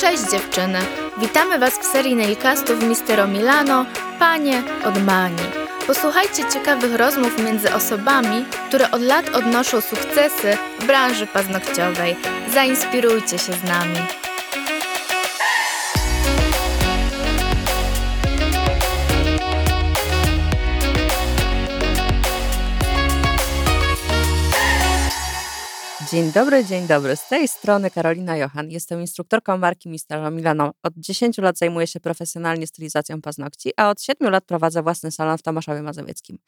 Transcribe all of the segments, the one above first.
Cześć dziewczyny! Witamy Was w serii nailcastów Mistero Milano Panie od Mani. Posłuchajcie ciekawych rozmów między osobami, które od lat odnoszą sukcesy w branży paznokciowej. Zainspirujcie się z nami. Dzień dobry, dzień dobry. Z tej strony Karolina Johan. Jestem instruktorką marki Mistero Milano. Od 10 lat zajmuję się profesjonalnie stylizacją paznokci, a od 7 lat prowadzę własny salon w Tomaszowie Mazowieckim.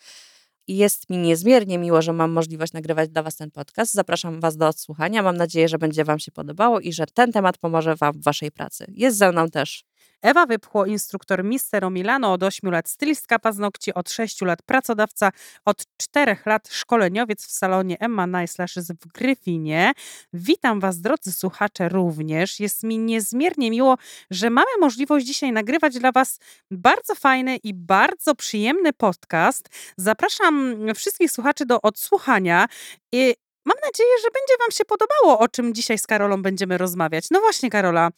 Jest mi niezmiernie miło, że mam możliwość nagrywać dla Was ten podcast. Zapraszam Was do odsłuchania. Mam nadzieję, że będzie Wam się podobało i że ten temat pomoże Wam w Waszej pracy. Jest ze mną też Ewa Wypchło, instruktor Mistero Milano, od 8 lat stylistka paznokci, od 6 lat pracodawca, od 4 lat szkoleniowiec w salonie Emma Nice w Gryfinie. Witam Was, drodzy słuchacze, również. Jest mi niezmiernie miło, że mamy możliwość dzisiaj nagrywać dla Was bardzo fajny i bardzo przyjemny podcast. Zapraszam wszystkich słuchaczy do odsłuchania. I Mam nadzieję, że będzie Wam się podobało, o czym dzisiaj z Karolą będziemy rozmawiać. No właśnie, Karola,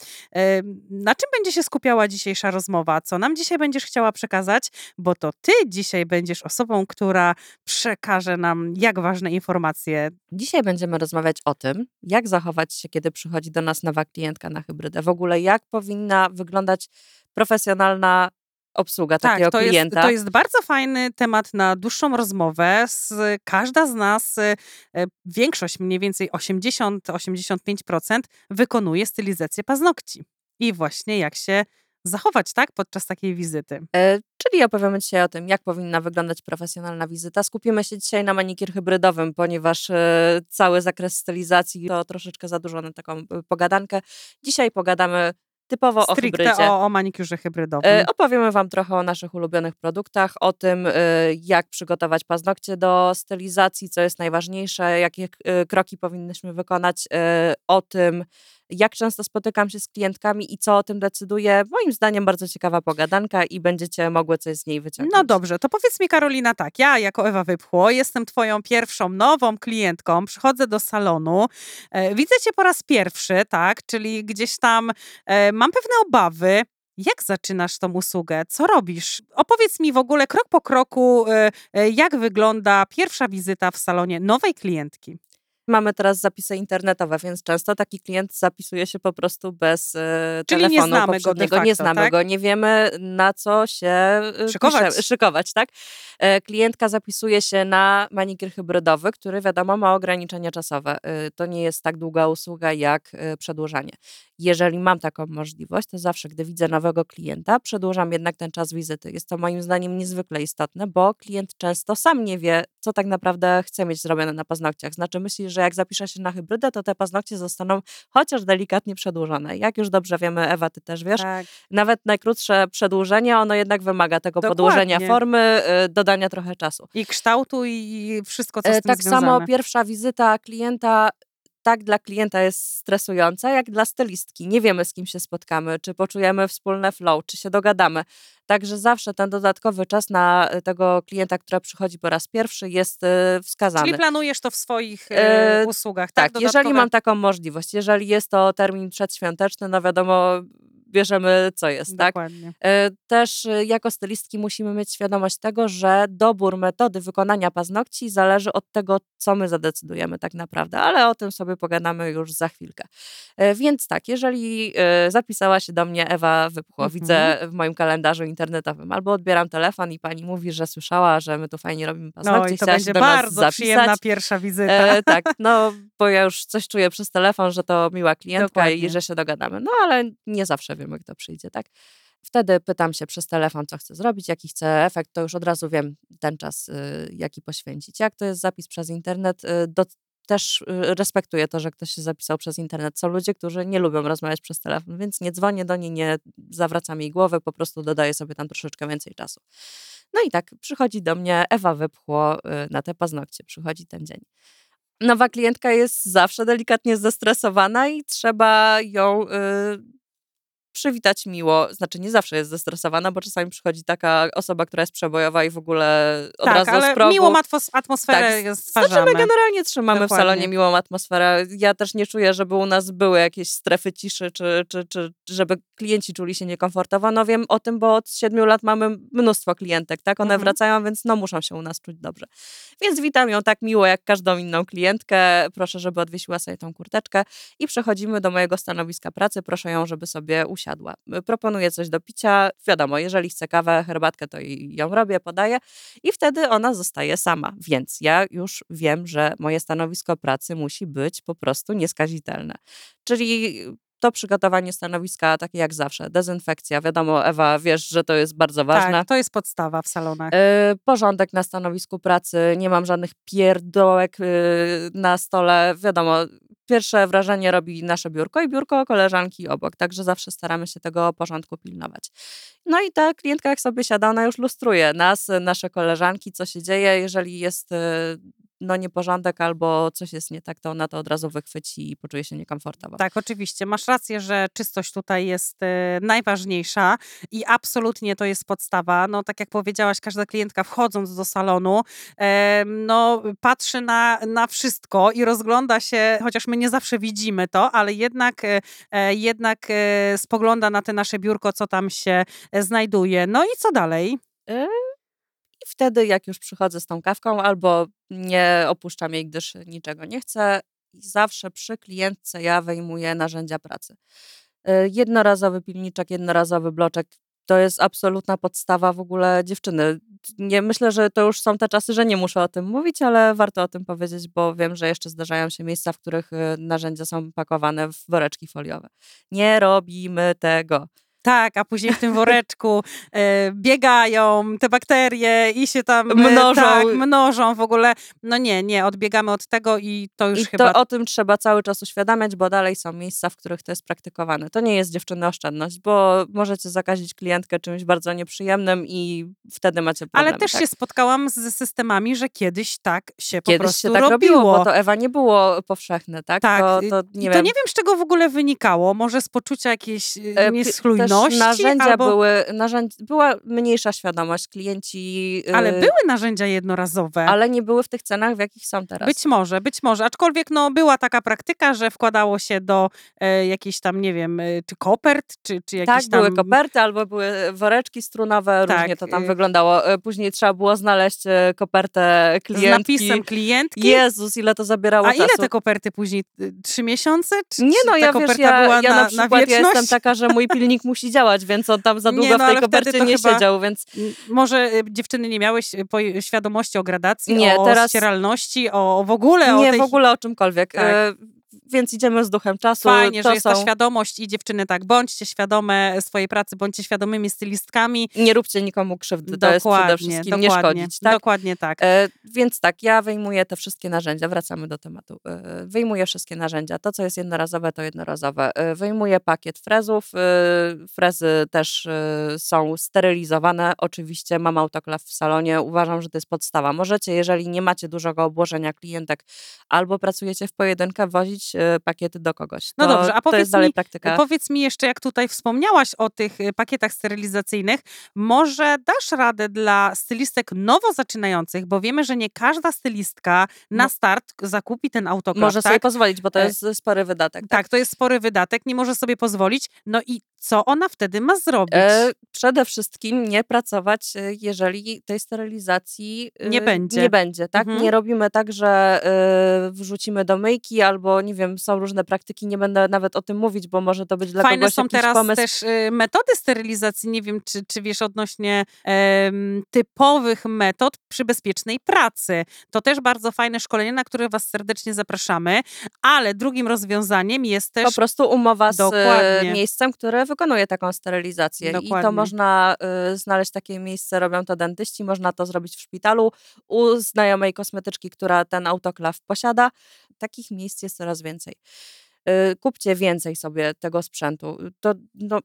na czym będzie się skupiała dzisiejsza rozmowa? Co nam dzisiaj będziesz chciała przekazać? Bo to Ty dzisiaj będziesz osobą, która przekaże nam jak ważne informacje. Dzisiaj będziemy rozmawiać o tym, jak zachować się, kiedy przychodzi do nas nowa klientka na hybrydę. W ogóle, jak powinna wyglądać profesjonalna obsługa tak, takiego to klienta. Jest, to jest bardzo fajny temat na dłuższą rozmowę. Z, każda z nas, e, większość, mniej więcej 80-85% wykonuje stylizację paznokci. I właśnie jak się zachować, tak, podczas takiej wizyty. E, czyli opowiemy dzisiaj o tym, jak powinna wyglądać profesjonalna wizyta. Skupimy się dzisiaj na manikir hybrydowym, ponieważ e, cały zakres stylizacji to troszeczkę za dużo na taką e, pogadankę. Dzisiaj pogadamy typowo Stricte o hybrydzie. O, o manikurze hybrydowym. E, opowiemy Wam trochę o naszych ulubionych produktach, o tym, e, jak przygotować paznokcie do stylizacji, co jest najważniejsze, jakie e, kroki powinnyśmy wykonać, o tym, jak często spotykam się z klientkami i co o tym decyduje. Moim zdaniem bardzo ciekawa pogadanka i będziecie mogły coś z niej wyciągnąć. No dobrze, to powiedz mi Karolina tak, ja jako Ewa Wypchło jestem twoją pierwszą nową klientką, przychodzę do salonu, e, widzę cię po raz pierwszy, tak, czyli gdzieś tam e, mam pewne obawy, jak zaczynasz tą usługę? Co robisz? Opowiedz mi w ogóle krok po kroku, e, e, jak wygląda pierwsza wizyta w salonie nowej klientki. Mamy teraz zapisy internetowe, więc często taki klient zapisuje się po prostu bez e, Czyli telefonu nie znamy go facto, nie znamy tak? go, nie wiemy na co się e, Szykować. pisze- szykować tak? E, Klientka zapisuje się na manikir hybrydowy, który wiadomo ma ograniczenia czasowe. E, To nie jest tak długa usługa jak e, przedłużanie. Jeżeli mam taką możliwość, to zawsze, gdy widzę nowego klienta, przedłużam jednak ten czas wizyty. Jest to moim zdaniem niezwykle istotne, bo klient często sam nie wie, co tak naprawdę chce mieć zrobione na paznokciach. Znaczy myśli, że jak zapisze się na hybrydę, to te paznokcie zostaną chociaż delikatnie przedłużone. Jak już dobrze wiemy, Ewa, ty też wiesz, Tak. nawet najkrótsze przedłużenie, ono jednak wymaga tego Dokładnie. podłożenia formy, y, dodania trochę czasu. I kształtu i wszystko, co z E, tym Tak związane. samo pierwsza wizyta klienta tak dla klienta jest stresująca, jak dla stylistki. Nie wiemy, z kim się spotkamy, czy poczujemy wspólne flow, czy się dogadamy. Także zawsze ten dodatkowy czas na e, tego klienta, który przychodzi po raz pierwszy, jest e, wskazany. Czyli planujesz to w swoich e, usługach, tak? tak, jeżeli Dodatkowe- mam taką możliwość, jeżeli jest to termin przedświąteczny, no wiadomo, bierzemy co jest, tak? Dokładnie. E, Też e, jako stylistki musimy mieć świadomość tego, że dobór metody wykonania paznokci zależy od tego, co my zadecydujemy tak naprawdę, ale o tym sobie pogadamy już za chwilkę. E, Więc tak, jeżeli zapisała się do mnie Ewa Wypchło, Mhm. widzę w moim kalendarzu internetowym, albo odbieram telefon i pani mówi, że słyszała, że my tu fajnie robimy paznokcie, No i to będzie bardzo zapisać. przyjemna pierwsza wizyta. E, tak, no bo ja już coś czuję przez telefon, że to miła klientka Dokładnie. i że się dogadamy. No ale nie zawsze wiemy, kto przyjdzie, tak? Wtedy pytam się przez telefon, co chcę zrobić, jaki chcę efekt, to już od razu wiem ten czas, y, jaki poświęcić. Jak to jest zapis przez internet, y, do, też y, respektuję to, że ktoś się zapisał przez internet. Są ludzie, którzy nie lubią rozmawiać przez telefon, więc nie dzwonię do niej, nie zawracam jej głowy, po prostu dodaję sobie tam troszeczkę więcej czasu. No i tak, przychodzi do mnie Ewa Wypchło na te paznokcie, przychodzi ten dzień nowa klientka jest zawsze delikatnie zestresowana i trzeba ją przywitać miło, znaczy nie zawsze jest zestresowana, bo czasami przychodzi taka osoba, która jest przebojowa i w ogóle od tak, razu z ale progu. miłą atmos- atmosferę Tak, tak, Znaczy my generalnie trzymamy Dokładnie. w salonie miłą atmosferę. Ja też nie czuję, żeby u nas były jakieś strefy ciszy, czy, czy, czy żeby klienci czuli się niekomfortowo. No wiem o tym, bo od siedmiu lat mamy mnóstwo klientek, tak? One Mhm. wracają, więc no muszą się u nas czuć dobrze. Więc witam ją tak miło, jak każdą inną klientkę. Proszę, żeby odwiesiła sobie tą kurteczkę i przechodzimy do mojego stanowiska pracy. Proszę ją, żeby sobie usiadła. Proponuję coś do picia. Wiadomo, jeżeli chce kawę, herbatkę, to ją robię, podaję i wtedy ona zostaje sama. Więc ja już wiem, że moje stanowisko pracy musi być po prostu nieskazitelne. Czyli to przygotowanie stanowiska, takie jak zawsze, dezynfekcja. Wiadomo, Ewa, wiesz, że to jest bardzo ważne. Tak, to jest podstawa w salonach. Y, porządek na stanowisku pracy, nie mam żadnych pierdołek y, na stole. Wiadomo, pierwsze wrażenie robi nasze biurko i biurko koleżanki obok, także zawsze staramy się tego porządku pilnować. No i ta klientka jak sobie siada, ona już lustruje nas, nasze koleżanki, co się dzieje, jeżeli jest y, no nieporządek albo coś jest nie tak, to ona to od razu wychwyci i poczuje się niekomfortowo. Tak, oczywiście. Masz rację, że czystość tutaj jest e, najważniejsza i absolutnie to jest podstawa. No, tak jak powiedziałaś, każda klientka wchodząc do salonu, no, patrzy na, na wszystko i rozgląda się, chociaż my nie zawsze widzimy to, ale jednak, e, e, jednak e, spogląda na te nasze biurko, co tam się znajduje. No i co dalej? Wtedy, jak już przychodzę z tą kawką, albo nie opuszczam jej, gdyż niczego nie chcę, zawsze przy klientce ja wyjmuję narzędzia pracy. Y, Jednorazowy pilniczek, jednorazowy bloczek. To jest absolutna podstawa w ogóle dziewczyny. Nie myślę, że to już są te czasy, że nie muszę o tym mówić, ale warto o tym powiedzieć, bo wiem, że jeszcze zdarzają się miejsca, w których y, narzędzia są pakowane w woreczki foliowe. Nie robimy tego. Tak, a później w tym woreczku e, biegają te bakterie i się tam e, Mnożą. Tak, mnożą w ogóle. No nie, nie, odbiegamy od tego i to już I chyba to o tym trzeba cały czas uświadamiać, bo dalej są miejsca, w których to jest praktykowane. To nie jest dziewczyny oszczędność, bo możecie zakazić klientkę czymś bardzo nieprzyjemnym i wtedy macie problem. Ale też tak? się spotkałam z systemami, że kiedyś tak się po Kiedyś prostu się tak robiło. robiło, bo to Ewa nie było powszechne, tak? Tak, to, i- to nie to wiem. nie wiem, z czego w ogóle wynikało. Może z poczucia jakiejś e, e, nieschlujności, Też narzędzia albo... były, narzędzi, była mniejsza świadomość. Klienci. Ale y, były narzędzia jednorazowe. Ale nie były w tych cenach, w jakich są teraz. Być może, być może. Aczkolwiek no, była taka praktyka, że wkładało się do e, jakiejś tam, nie wiem, e, czy kopert, czy, czy Tak, jakiś tam... były koperty albo były woreczki strunowe, Tak, różnie to tam y- wyglądało. E, Później trzeba było znaleźć e, kopertę Z klientki. napisem klientki. Jezus, ile to zabierało A czasu. ile te koperty później? Trzy miesiące? Czy, Nie no, ja wiesz, ja, była ja na, na przykład ja jestem taka, że mój pilnik musi działać, więc on tam za Nie, długo no, w tej ale wtedy kopercie nie siedział, więc Może y, dziewczyny nie miałeś y, świadomości o gradacji, Nie, o teraz- ścieralności, o, o w ogóle o nie tej... w ogóle o czymkolwiek. Tak. Więc idziemy z duchem czasu. Fajnie, to że jest są... ta świadomość i dziewczyny tak, bądźcie świadome swojej pracy, bądźcie świadomymi stylistkami. Nie róbcie nikomu krzywdy, to jest przede wszystkim nie dokładnie, szkodzić. Tak? Dokładnie tak. E, więc tak, ja wyjmuję te wszystkie narzędzia, wracamy do tematu. E, wyjmuję wszystkie narzędzia. To, co jest jednorazowe, to jednorazowe. E, wyjmuję pakiet frezów. E, frezy też e, są sterylizowane. Oczywiście mam autoklaw w salonie. Uważam, że to jest podstawa. Możecie, jeżeli nie macie dużego obłożenia klientek albo pracujecie w pojedynkę, wozić e, pakiety do kogoś. No to, dobrze, a powiedz mi. Powiedz mi jeszcze, jak tutaj wspomniałaś o tych y, pakietach sterylizacyjnych, może dasz radę dla stylistek nowo zaczynających, bo wiemy, że nie każda stylistka na Mo- start zakupi ten autoklaw, Może tak? sobie pozwolić, bo to E, jest spory wydatek. tak? Tak, to jest spory wydatek, nie może sobie pozwolić. No i co ona wtedy ma zrobić? E, przede wszystkim nie pracować, e, jeżeli tej sterylizacji e, Nie będzie. Nie będzie, tak? Mhm. Nie robimy tak, że e, wrzucimy do myjki albo nie wiem, są różne praktyki, nie będę nawet o tym mówić, bo może to być dla Fajne kogoś są teraz pomysł. też y, metody sterylizacji. Nie wiem, czy, czy wiesz odnośnie typowych metod przy bezpiecznej pracy. To też bardzo fajne szkolenie, na które Was serdecznie zapraszamy. Ale drugim rozwiązaniem jest też Po prostu umowa z Dokładnie. miejscem, które wykonuje taką sterylizację. I Dokładnie. to można e, znaleźć takie miejsce, robią to dentyści, można to zrobić w szpitalu u znajomej kosmetyczki, która ten autoklaw posiada. Takich miejsc jest coraz więcej. E, Kupcie więcej sobie tego sprzętu. To no,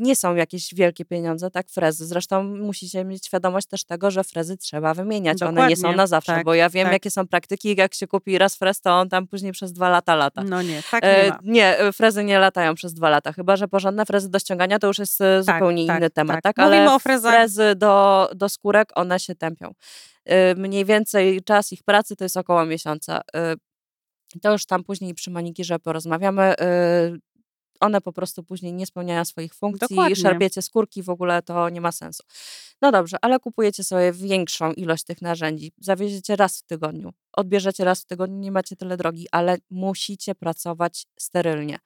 nie są jakieś wielkie pieniądze, tak, frezy. Zresztą musicie mieć świadomość też tego, że frezy trzeba wymieniać. One nie są Dokładnie, na zawsze, tak, bo ja wiem, tak. jakie są praktyki. Jak się kupi raz frez, to on tam później przez dwa lata lata. No nie, tak nie E, nie, e, frezy nie latają przez dwa lata, chyba że porządne frezy do ściągania to już jest e, Tak, zupełnie tak, inny temat, tak. tak? Mówimy Ale o frezach- frezy do, do skórek, one się tępią. E, Mniej więcej czas ich pracy to jest około miesiąca. E, To już tam później przy manikirze porozmawiamy. One po prostu później nie spełniają swoich funkcji, Dokładnie. szarpiecie skórki, w ogóle to nie ma sensu. No dobrze, ale kupujecie sobie większą ilość tych narzędzi, zawieziecie raz w tygodniu, odbierzecie raz w tygodniu, nie macie tyle drogi, ale musicie pracować sterylnie.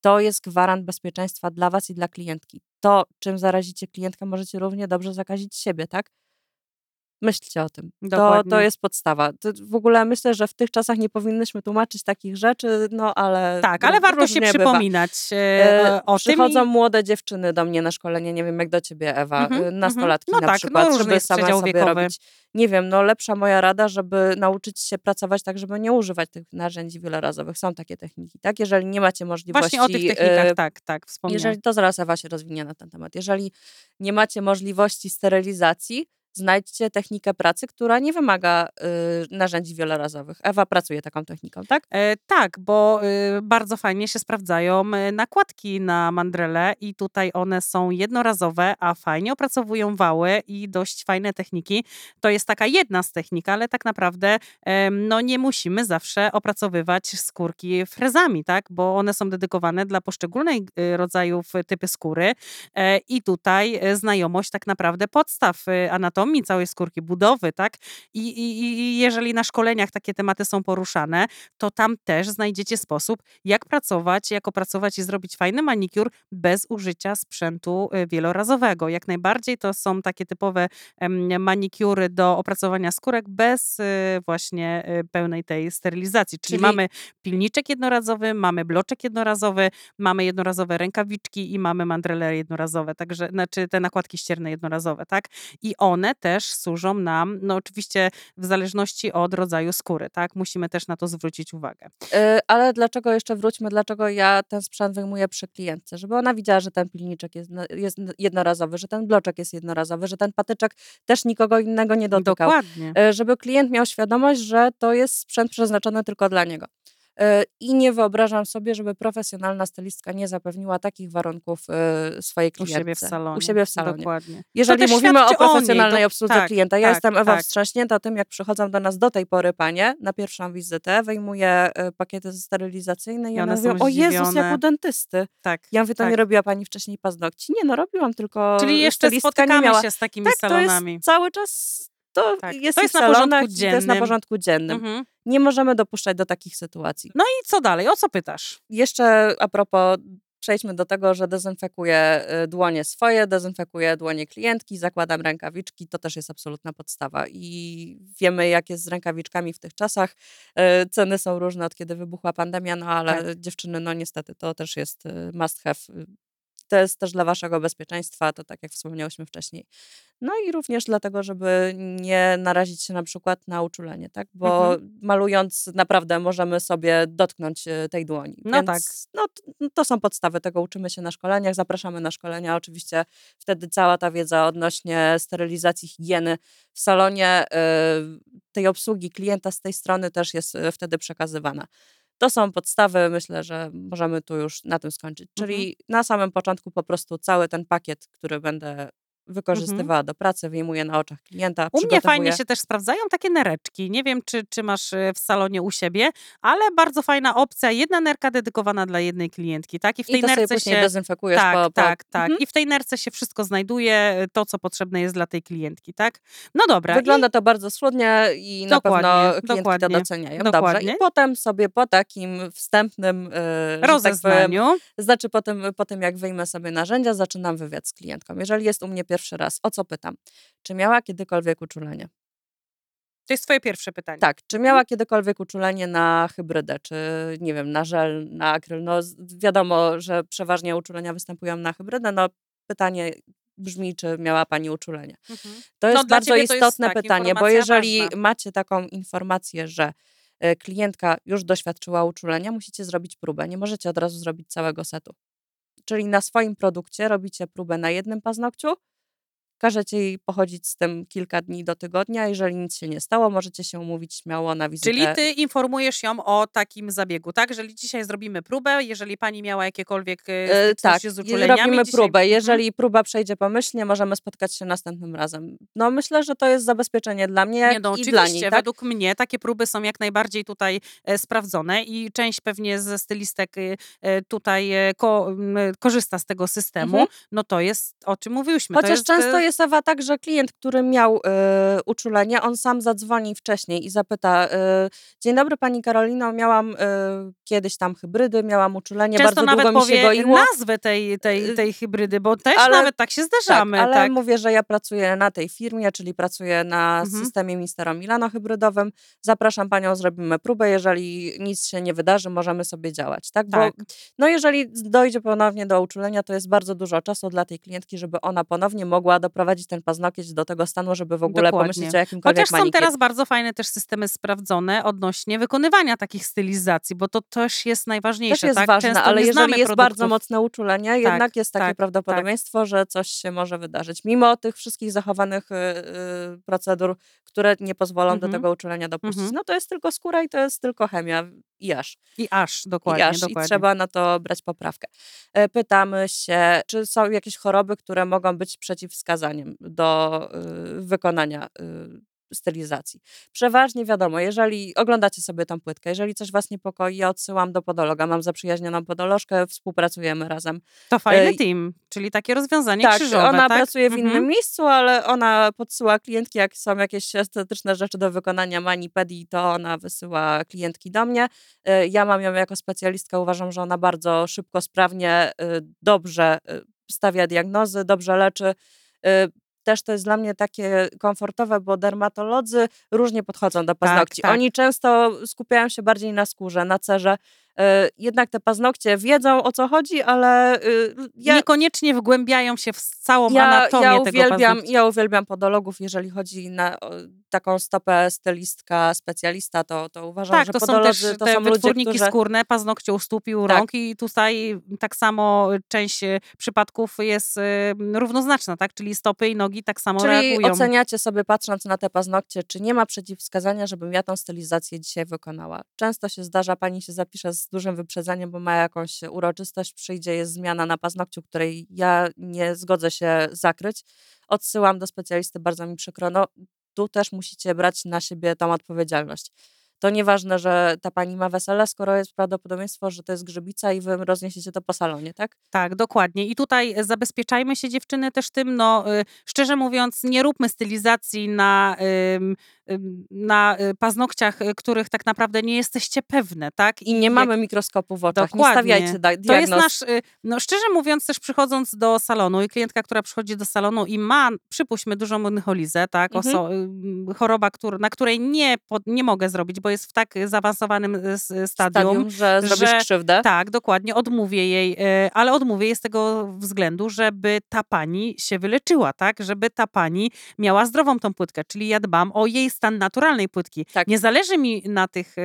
To jest gwarant bezpieczeństwa dla was i dla klientki. To, czym zarazicie klientkę, możecie równie dobrze zakazić siebie, tak? Myślcie o tym. To, to jest podstawa. To w ogóle myślę, że w tych czasach nie powinnyśmy tłumaczyć takich rzeczy, no ale. Tak, ale ró- warto się bywa. przypominać e, E, o tym. Przychodzą i- młode dziewczyny do mnie na szkolenie, nie wiem jak do ciebie Ewa, Mhm, y, mhm. nastolatki No na tak, no przykład, różny żeby same sobie wiekowy. robić. Nie wiem, no lepsza moja rada, żeby nauczyć się pracować tak, żeby nie używać tych narzędzi wielorazowych. Są takie techniki, tak? Jeżeli nie macie możliwości... Właśnie o tych technikach, e, tak, tak, wspomniałam. jeżeli to zaraz Ewa się rozwinie na ten temat. Jeżeli nie macie możliwości sterylizacji, znajdźcie technikę pracy, która nie wymaga y, narzędzi wielorazowych. Ewa pracuje taką techniką, tak? E, tak, bo y, bardzo fajnie się sprawdzają e, nakładki na mandrele i tutaj one są jednorazowe, a fajnie opracowują wały i dość fajne techniki. To jest taka jedna z technik, ale tak naprawdę em, no nie musimy zawsze opracowywać skórki frezami, tak, bo one są dedykowane dla poszczególnych y, rodzajów y, typy skóry e, i tutaj e, znajomość tak naprawdę podstaw y, anatomii całej skórki, budowy, tak, i, i, i jeżeli na szkoleniach takie tematy są poruszane, to tam też znajdziecie sposób, jak pracować, jak opracować i zrobić fajny manikur bez użycia sprzętu y, wielorazowego. Jak najbardziej to są takie typowe manikury do opracowania skórek bez y, właśnie y, pełnej tej sterylizacji. Czyli, Czyli- mamy pilniczek jednorazowy, mamy bloczek jednorazowy, mamy jednorazowe rękawiczki i mamy mandrele jednorazowe, także znaczy te nakładki ścierne jednorazowe, tak? I one też służą nam, no oczywiście w zależności od rodzaju skóry, tak? Musimy też na to zwrócić uwagę. Y, ale dlaczego jeszcze wróćmy, dlaczego ja ten sprzęt wyjmuję przy klientce? Żeby ona widziała, że ten pilniczek jest, jest jednorazowy, że ten bloczek jest jednorazowy, że ten patyczek też nikogo innego nie dotykał. Dokładnie. E, żeby klient miał świadomość, że to jest sprzęt przeznaczony tylko dla niego. E, I nie wyobrażam sobie, żeby profesjonalna stylistka nie zapewniła takich warunków e, swojej U klientce. siebie w salonie. U siebie w salonie. Dokładnie. Jeżeli mówimy o niej, profesjonalnej to- obsłudze tak, klienta, ja tak, jestem Ewa tak. wstrząśnięta tym, jak przychodzą do nas do tej pory panie na pierwszą wizytę, wyjmuję e, pakiety sterylizacyjne i, I one, mówią, o Jezus, jak u dentysty. Tak. Ja mówię, to tak. nie robiła pani wcześniej paznokci? Nie, no robiłam, tylko Czyli jeszcze spotykamy miała. się z takimi tak, to salonami. jest cały czas, to Tak, jest, to jest w na porządku salonach, i to jest na dziennym. porządku dziennym. Mhm. Nie możemy dopuszczać do takich sytuacji. No i co dalej? O co pytasz? Jeszcze a propos, przejdźmy do tego, że dezynfekuję y, dłonie swoje, dezynfekuję dłonie klientki, zakładam rękawiczki, to też jest absolutna podstawa. I wiemy, jak jest z rękawiczkami w tych czasach. Y, Ceny są różne od kiedy wybuchła pandemia, no ale Tak. dziewczyny, no niestety, to też jest y, must have. Y, To jest też dla waszego bezpieczeństwa, to tak jak wspomniałyśmy wcześniej. No i również dlatego, żeby nie narazić się na przykład na uczulenie, tak? Bo Mhm. malując naprawdę możemy sobie dotknąć e, tej dłoni. No Więc, tak. No, to są podstawy, tego uczymy się na szkoleniach, zapraszamy na szkolenia. Oczywiście wtedy cała ta wiedza odnośnie sterylizacji, higieny w salonie, e, tej obsługi klienta z tej strony też jest e, wtedy przekazywana. To są podstawy, myślę, że możemy tu już na tym skończyć. Mhm. Czyli na samym początku po prostu cały ten pakiet, który będę wykorzystywała do pracy, wyjmuję na oczach klienta. Mhm. U mnie fajnie się też sprawdzają takie nereczki. Nie wiem, czy, czy masz e, w salonie u siebie, ale bardzo fajna opcja. Jedna nerka dedykowana dla jednej klientki, tak? I w tej I to sobie nerce później się... dezynfekujesz Tak, po, po... tak, tak. Mhm. I w tej nerce się wszystko znajduje, e, to co potrzebne jest dla tej klientki, tak? No dobra. Wygląda to bardzo schludnie i na pewno Dokładnie, klientki to dokładnie, doceniają. Dobrze. dokładnie. I potem sobie po takim wstępnym e, I że tak powiem, rozeznaniu. Znaczy po tym, po tym, jak wyjmę sobie narzędzia, zaczynam wywiad z klientką. Jeżeli jest u mnie pierwszy raz, o co pytam? Czy miała kiedykolwiek uczulenie? To jest twoje pierwsze pytanie. Tak, czy miała kiedykolwiek uczulenie na hybrydę, czy nie wiem, na żel, na akryl? No wiadomo, że przeważnie uczulenia występują na hybrydę, no pytanie brzmi, czy miała Pani uczulenie. Mhm. To jest No, bardzo to jest, istotne tak, pytanie, bo jeżeli ważna. macie taką informację, że e, klientka już doświadczyła uczulenia, musicie zrobić próbę. Nie możecie od razu zrobić całego setu. czyli na swoim produkcie robicie próbę na jednym paznokciu, Każecie jej pochodzić z tym kilka dni do tygodnia. Jeżeli nic się nie stało, możecie się umówić śmiało na wizytę. Czyli ty informujesz ją o takim zabiegu, tak? Jeżeli dzisiaj zrobimy próbę, jeżeli pani miała jakiekolwiek E, tak, z uczuleniami. robimy dzisiaj... próbę. Mhm. Jeżeli próba przejdzie pomyślnie, możemy spotkać się następnym razem. No myślę, że to jest zabezpieczenie dla mnie Nie, no, i dla niej. Tak? według mnie takie próby są jak najbardziej tutaj e, sprawdzone i część pewnie ze stylistek e, e, tutaj e, ko, korzysta z tego systemu, Mhm. no to jest o czym mówiłyśmy. to Chociaż jest, e, często jest Ewa tak, że klient, który miał y, uczulenie, on sam zadzwoni wcześniej i zapyta: y, Dzień dobry pani Karolino, miałam y, kiedyś tam hybrydy, miałam uczulenie, Często bardzo długo mi się goiło. nazwę tej, tej, Y, tej hybrydy, bo też ale- nawet tak się zdarzamy. Tak, ale tak. mówię, że ja pracuję na tej firmie, czyli pracuję na Mhm. systemie Mistero Milano hybrydowym. Zapraszam panią, zrobimy próbę. Jeżeli nic się nie wydarzy, możemy sobie działać. Tak? Bo Tak. no jeżeli dojdzie ponownie do uczulenia, to jest bardzo dużo czasu dla tej klientki, żeby ona ponownie mogła doprowadzić ten paznokieć do tego stanu, żeby w ogóle Dokładnie. pomyśleć o jakimkolwiek Chociaż są teraz bardzo fajne też systemy sprawdzone odnośnie wykonywania takich stylizacji, bo to też jest najważniejsze. Też jest tak? ważne, Często ale jeżeli jest bardzo produktów. mocne uczulenie, jednak jest takie tak, prawdopodobieństwo, że coś się może wydarzyć. Mimo tych wszystkich zachowanych y, y, procedur, które nie pozwolą Mhm. do tego uczulenia dopuścić. Mhm. No to jest tylko skóra i to jest tylko chemia i aż. I aż, dokładnie. I aż. dokładnie. I trzeba na to brać poprawkę. E, Pytamy się, czy są jakieś choroby, które mogą być przeciwwskazaniem do y, wykonania y, stylizacji. Przeważnie wiadomo, jeżeli oglądacie sobie tą płytkę, jeżeli coś was niepokoi, ja odsyłam do podologa. Mam zaprzyjaźnioną podolożkę, współpracujemy razem. To fajny Ej, team, czyli takie rozwiązanie tak, krzyżowe. ona tak? pracuje w Mhm. innym miejscu, ale ona podsyła klientki, jak są jakieś estetyczne rzeczy do wykonania manipedii, to ona wysyła klientki do mnie. Y, Ja mam ją jako specjalistkę, uważam, że ona bardzo szybko, sprawnie, y, dobrze y, stawia diagnozy, dobrze leczy. Też to jest dla mnie takie komfortowe, bo dermatolodzy różnie podchodzą do paznokci. tak. Oni często skupiają się bardziej na skórze, na cerze. Y, Jednak te paznokcie wiedzą o co chodzi, ale y, ja, Niekoniecznie wgłębiają się w całą ja, anatomię ja tego uwielbiam, paznokcia. ja uwielbiam podologów, jeżeli chodzi na taką stopę stylistka, specjalista, to, to uważam, Tak, że to są też to te są ludzie, wytwórniki którzy... skórne, paznokcie u stóp i u Tak. rąk i tutaj tak samo część e, przypadków jest e, równoznaczna, tak? Czyli stopy i nogi tak samo Czyli reagują. oceniacie sobie patrząc na te paznokcie, czy nie ma przeciwwskazania, żebym ja tą stylizację dzisiaj wykonała. Często się zdarza, pani się zapisze z dużym wyprzedzeniem, bo ma jakąś uroczystość, przyjdzie, jest zmiana na paznokciu, której ja nie zgodzę się zakryć. Odsyłam do specjalisty, bardzo mi przykro. No, tu też musicie brać na siebie tą odpowiedzialność. To nieważne, że ta pani ma wesele, skoro jest prawdopodobieństwo, że to jest grzybica i wy rozniesiecie to po salonie, tak? Tak, dokładnie. I tutaj zabezpieczajmy się dziewczyny też tym, no y, szczerze mówiąc, nie róbmy stylizacji na, na y, paznokciach, y, których tak naprawdę nie jesteście pewne, tak? I nie jak- mamy mikroskopu w oczach. Dokładnie. Nie stawiajcie da- To jest diagnoz. nasz, no szczerze mówiąc też przychodząc do salonu i klientka, która przychodzi do salonu i ma, przypuśćmy, dużą monocholizę, tak, Mhm. oso, choroba, który, na której nie, nie mogę zrobić, bo jest w tak zaawansowanym y, s- stadium, stadium, że zrobisz że- krzywdę. tak, dokładnie, odmówię jej, e, ale odmówię jej z tego względu, żeby ta pani się wyleczyła, tak? Żeby ta pani miała zdrową tą płytkę, czyli ja dbam o jej stan naturalnej płytki. Tak. Nie zależy mi na tych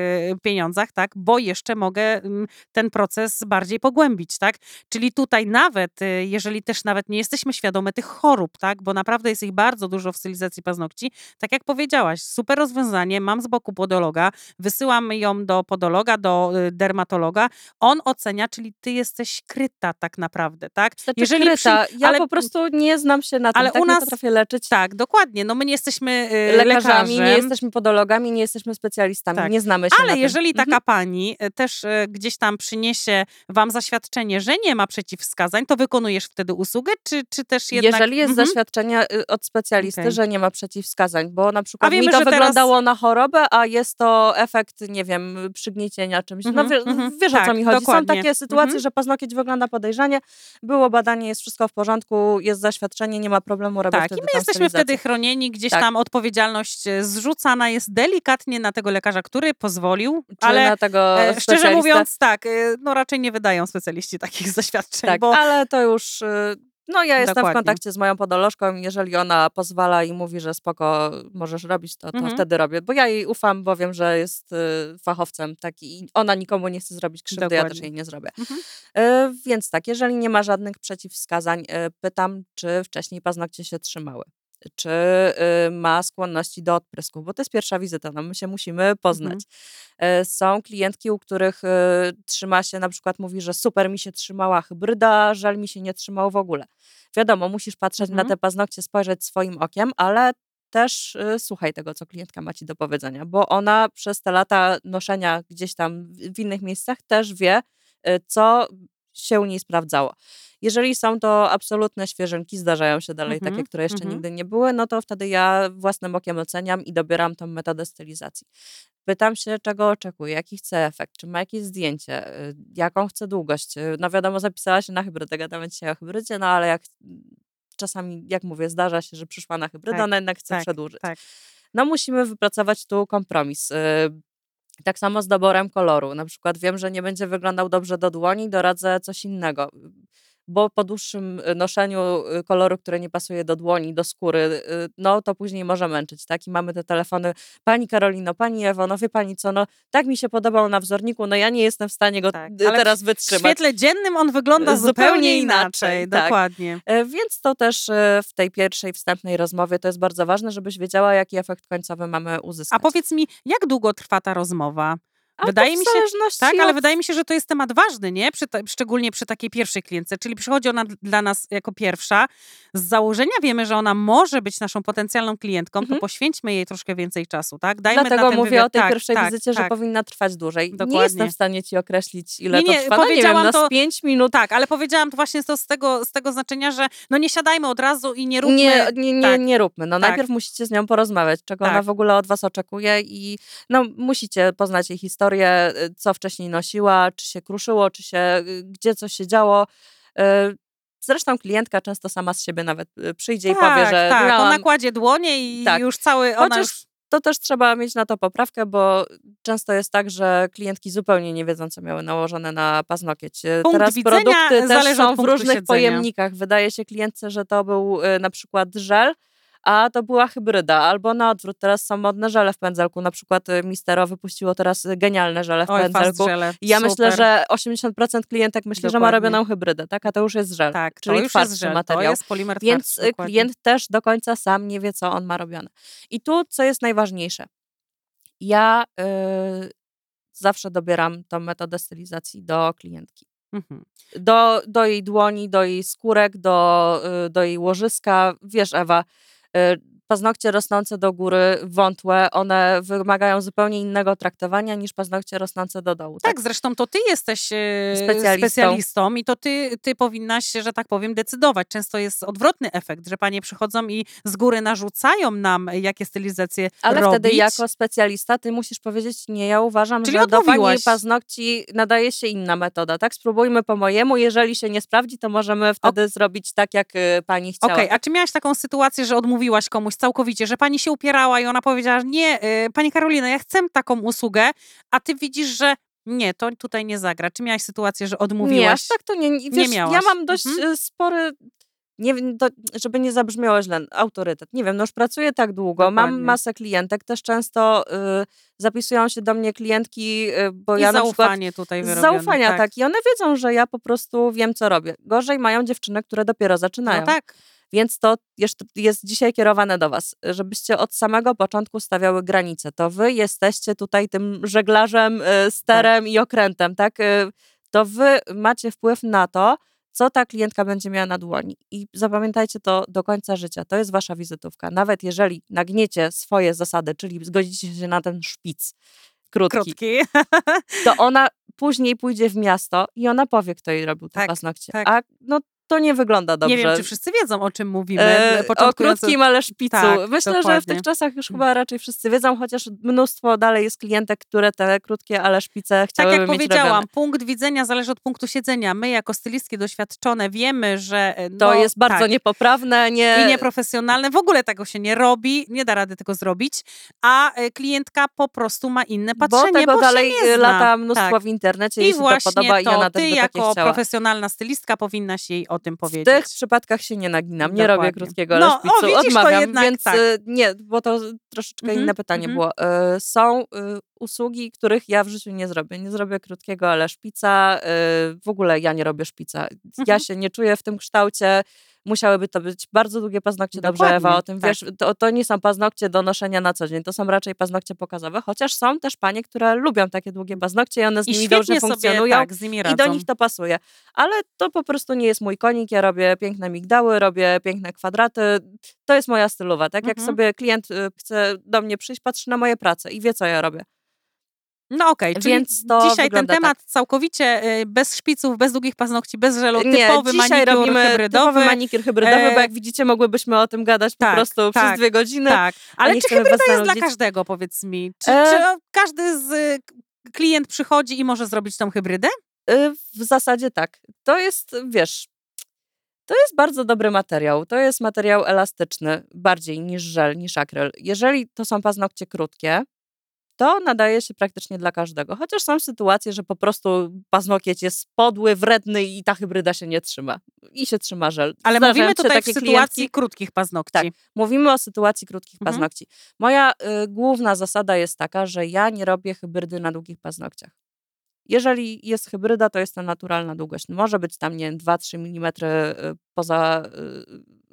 pieniądzach, tak? Bo jeszcze mogę mm, ten proces bardziej pogłębić, tak? Czyli tutaj nawet, jeżeli też nawet nie jesteśmy świadome tych chorób, tak? Bo naprawdę jest ich bardzo dużo w stylizacji paznokci. Tak jak powiedziałaś, super rozwiązanie, mam z boku podologa, wysyłam ją do podologa, do y, dermatologa. On ocenia, czyli ty jesteś kryta tak naprawdę, tak? Znaczy, Jeżeli kryta. przy- Ja ale- po prostu nie znam się na tym. ale tak u nie nas- potrafię leczyć. Tak, dokładnie. No my nie jesteśmy y, Lekarzami, lekarzem. nie jesteśmy podologami, nie jesteśmy specjalistami, Tak. nie znamy się na Ale tym. jeżeli Mhm. taka pani y, też gdzieś tam przyniesie wam zaświadczenie, że nie ma przeciwwskazań, to wykonujesz wtedy usługę, czy, czy też jednak... Jeżeli jest Mhm. zaświadczenie od specjalisty, Okej. że nie ma przeciwwskazań, bo na przykład wiemy, mi to że teraz- wyglądało na chorobę, a jest to efekt, nie wiem, przygniecienia czymś. Mhm, no wie, mhm. wiesz o co Tak, mi chodzi. dokładnie. Są takie sytuacje, Mhm. że paznokieć wygląda podejrzanie, było badanie, jest wszystko w porządku, jest zaświadczenie, nie ma problemu, robię Tak, i my jesteśmy wtedy chronieni, gdzieś Tak. tam odpowiedzialność e, zrzucana jest delikatnie na tego lekarza, który pozwolił, Czy ale na tego e, szczerze mówiąc tak, e, no raczej nie wydają specjaliści takich zaświadczeń, Tak, bo ale to już y, No ja jestem Dokładnie. w kontakcie z moją podolożką jeżeli ona pozwala i mówi, że spoko, możesz robić, to, to Mhm. wtedy robię. Bo ja jej ufam, bo wiem, że jest y, fachowcem taki i ona nikomu nie chce zrobić krzywdy, ja też Dokładnie. jej nie zrobię. Mhm. Y, więc tak, jeżeli nie ma żadnych przeciwwskazań, y, pytam, czy wcześniej paznokcie się trzymały. Czy y, ma skłonności do odprysków, bo to jest pierwsza wizyta, no my się musimy poznać. Mhm. Są klientki, u których y, trzyma się, na przykład mówi, że super mi się trzymała hybryda, żal mi się nie trzymał w ogóle. Wiadomo, musisz patrzeć na Mhm. te paznokcie, spojrzeć swoim okiem, ale też y, słuchaj tego, co klientka ma ci do powiedzenia, bo ona przez te lata noszenia gdzieś tam w innych miejscach też wie, co się u niej sprawdzało. Jeżeli są to absolutne świeżynki, zdarzają się dalej Mhm, takie, które jeszcze mhm. nigdy nie były, no to wtedy ja własnym okiem oceniam i dobieram tą metodę stylizacji. Pytam się, czego oczekuje, jaki chce efekt, czy ma jakieś zdjęcie, y, jaką chce długość. Y, No wiadomo, zapisała się na hybrydę, gadamy dzisiaj o hybrydzie, no ale jak czasami, jak mówię, zdarza się, że przyszła na hybrydę, Tak, ona jednak chce tak, przedłużyć. tak. No musimy wypracować tu kompromis. Tak samo z doborem koloru. Na przykład wiem, że nie będzie wyglądał dobrze do dłoni, doradzę coś innego. Bo po dłuższym y, noszeniu y, koloru, który nie pasuje do dłoni, do skóry, y, no to później może męczyć, tak? I mamy te telefony, pani Karolino, pani Ewo, no wie pani co, no tak mi się podobał na wzorniku, no ja nie jestem w stanie go Tak, teraz W wytrzymać. świetle dziennym on wygląda Zupełnie zupełnie inaczej, tak. Dokładnie. Więc to też w tej pierwszej wstępnej rozmowie to jest bardzo ważne, żebyś wiedziała, jaki efekt końcowy mamy uzyskać. A powiedz mi, jak długo trwa ta rozmowa? A to wydaje mi się- Tak, ale od- wydaje mi się, że to jest temat ważny, nie? Przy szczególnie przy takiej pierwszej klientce, czyli przychodzi ona dla nas jako pierwsza. Z założenia wiemy, że ona może być naszą potencjalną klientką, Mhm. to poświęćmy jej troszkę więcej czasu, tak? Dajmy Dlatego na mówię wywiad. o tej tak, pierwszej tak, wizycie, że tak. powinna trwać dłużej. Nie Dokładnie. jestem w stanie ci określić, ile Nie, to nie, trwa. No nie wiem, powiedziałam to- z pięć minut. Tak, ale powiedziałam to właśnie to z tego, z tego znaczenia, że no nie siadajmy od razu i nie róbmy... Nie, nie, nie, tak. nie róbmy. No Tak. najpierw musicie z nią porozmawiać, czego ona Tak. w ogóle od was oczekuje i no musicie poznać jej historię, y, co wcześniej nosiła, czy się kruszyło, czy się, y, gdzie coś się działo. Y, Zresztą klientka często sama z siebie nawet przyjdzie i powie, że tak, miałam ona kładzie dłonie i Tak. już cały... Ona Chociaż już... to też trzeba mieć na to poprawkę, bo często jest tak, że klientki zupełnie nie wiedzą, co miały nałożone na paznokieć. Punkt Teraz produkty też są w różnych siedzenia. pojemnikach. Wydaje się klientce, że to był na przykład żel, a to była hybryda, albo na odwrót. Teraz są modne żele w pędzelku. Na przykład e, Mistero wypuściło teraz e, genialne żele w Oj, pędzelku. żele. Ja myślę, że 80% klientek myśli, że ma Dokładnie. robioną hybrydę, tak? A to już jest żel, Tak, czyli twardszy jest żel, materiał. To jest polimer Więc twardszy, y, dokładnie. klient też do końca sam nie wie, co on ma robione. I tu, co jest najważniejsze, ja y, zawsze dobieram tą metodę stylizacji do klientki. Mhm. Do, do jej dłoni, do jej skórek, do, y, do jej łożyska. Wiesz, Ewa, Uh. Paznokcie rosnące do góry, wątłe, one wymagają zupełnie innego traktowania niż paznokcie rosnące do dołu. Tak, zresztą to ty jesteś e, Specjalistą. specjalistą i to ty, ty powinnaś, że tak powiem, decydować. Często jest odwrotny efekt, że panie przychodzą i z góry narzucają nam, jakie stylizacje Ale robić. wtedy jako specjalista ty musisz powiedzieć, nie, ja uważam, Czyli że do pani odmówiłaś. paznokci nadaje się inna metoda, tak? Spróbujmy po mojemu, jeżeli się nie sprawdzi, to możemy wtedy zrobić tak, jak y, pani chciała. Okej, a czy miałaś taką sytuację, że odmówiłaś komuś całkowicie, że pani się upierała i ona powiedziała, że nie, y, pani Karolina, ja chcę taką usługę, a ty widzisz, że nie, to tutaj nie zagra. Czy miałaś sytuację, że Nie, odmówiłaś? aż tak to nie, nie wiesz, ja miałaś. mam dość Mhm. y, spory, nie to, żeby nie zabrzmiało źle, autorytet. Nie wiem, no już pracuję tak długo, mam Dokładnie. masę klientek, też często y, zapisują się do mnie klientki, y, bo I ja na przykład zaufanie tutaj wyrobione. zaufania, tak. I one wiedzą, że ja po prostu wiem, co robię. Gorzej mają dziewczyny, które dopiero zaczynają. No tak. Więc to jest dzisiaj kierowane do Was, żebyście od samego początku stawiały granice. To Wy jesteście tutaj tym żeglarzem, y, sterem i okrętem, tak? Y, To Wy macie wpływ na to, co ta klientka będzie miała na dłoni. I zapamiętajcie to do końca życia. To jest Wasza wizytówka. Nawet jeżeli nagniecie swoje zasady, czyli zgodzicie się na ten szpic krótki, Krótki. to ona później pójdzie w miasto i ona powie, kto jej robił te Tak, paznokcie. tak. A no to nie wygląda dobrze. Nie wiem, czy wszyscy wiedzą, o czym mówimy. E, o krótkim, ale szpicu. Tak, Myślę, że w dokładnie. tych czasach już chyba raczej wszyscy wiedzą, chociaż mnóstwo dalej jest klientek, które te krótkie, ale szpice Tak chciałyby jak mieć powiedziałam, robione. punkt widzenia zależy od punktu siedzenia. My jako stylistki doświadczone wiemy, że e, To no, jest bardzo tak, niepoprawne, nie... i nieprofesjonalne. W ogóle tego się nie robi, nie da rady tego zrobić, a e, klientka po prostu ma inne patrzenie, bo tego bo dalej się nie zna. lata mnóstwo tak. w internecie, I jeśli to właśnie podoba i to ona ty też by takie jako chciała. profesjonalna stylistka powinnaś jej o tym W powiedzieć. tych przypadkach się nie naginam, nie robię Dokładnie. krótkiego No, o, widzisz, odmawiam, więc tak. y, nie, bo to troszeczkę Mhm, inne pytanie mhm. było. Y, Są y, usługi, których ja w życiu nie zrobię. Nie zrobię krótkiego, ale szpica, w ogóle ja nie robię szpica. Ja Mhm. się nie czuję w tym kształcie. Musiałyby to być bardzo długie paznokcie, dobrze Dokładnie, Ewa o tym tak. wiesz. To, to nie są paznokcie do noszenia na co dzień, to są raczej paznokcie pokazowe, chociaż są też panie, które lubią takie długie paznokcie i one z I nimi świetnie dobrze funkcjonują. tak, z nimi I radzą. do nich to pasuje. Ale to po prostu nie jest mój konik. Ja robię piękne migdały, robię piękne kwadraty. To jest moja stylowa. Tak jak Mhm. sobie klient y, chce do mnie przyjść, patrzy na moje prace i wie, co ja robię. No okej, czyli Więc dzisiaj ten wygląda tak. temat całkowicie y, bez szpiców, bez długich paznokci, bez żelu, Nie, typowy dzisiaj manikur robimy hybrydowy. typowy manikir hybrydowy, E, bo jak widzicie, mogłybyśmy o tym gadać tak, po prostu tak, przez dwie godziny. Tak, ale czy hybryda jest dla każdego, powiedz mi? Czy, E, czy każdy z y, klient przychodzi i może zrobić tą hybrydę? Y, W zasadzie tak. To jest, wiesz, to jest bardzo dobry materiał. To jest materiał elastyczny, bardziej niż żel, niż akryl. Jeżeli to są paznokcie krótkie, to nadaje się praktycznie dla każdego. Chociaż są sytuacje, że po prostu paznokieć jest podły, wredny i ta hybryda się nie trzyma. I się trzyma żel. Ale Zdarzają mówimy tutaj w takie sytuacji klientki, krótkich paznokci. Tak. Mówimy o sytuacji krótkich Mhm. paznokci. Moja y, główna zasada jest taka, że ja nie robię hybrydy na długich paznokciach. Jeżeli jest hybryda, to jest to naturalna długość. Może być tam, nie wiem, 2-3 mm poza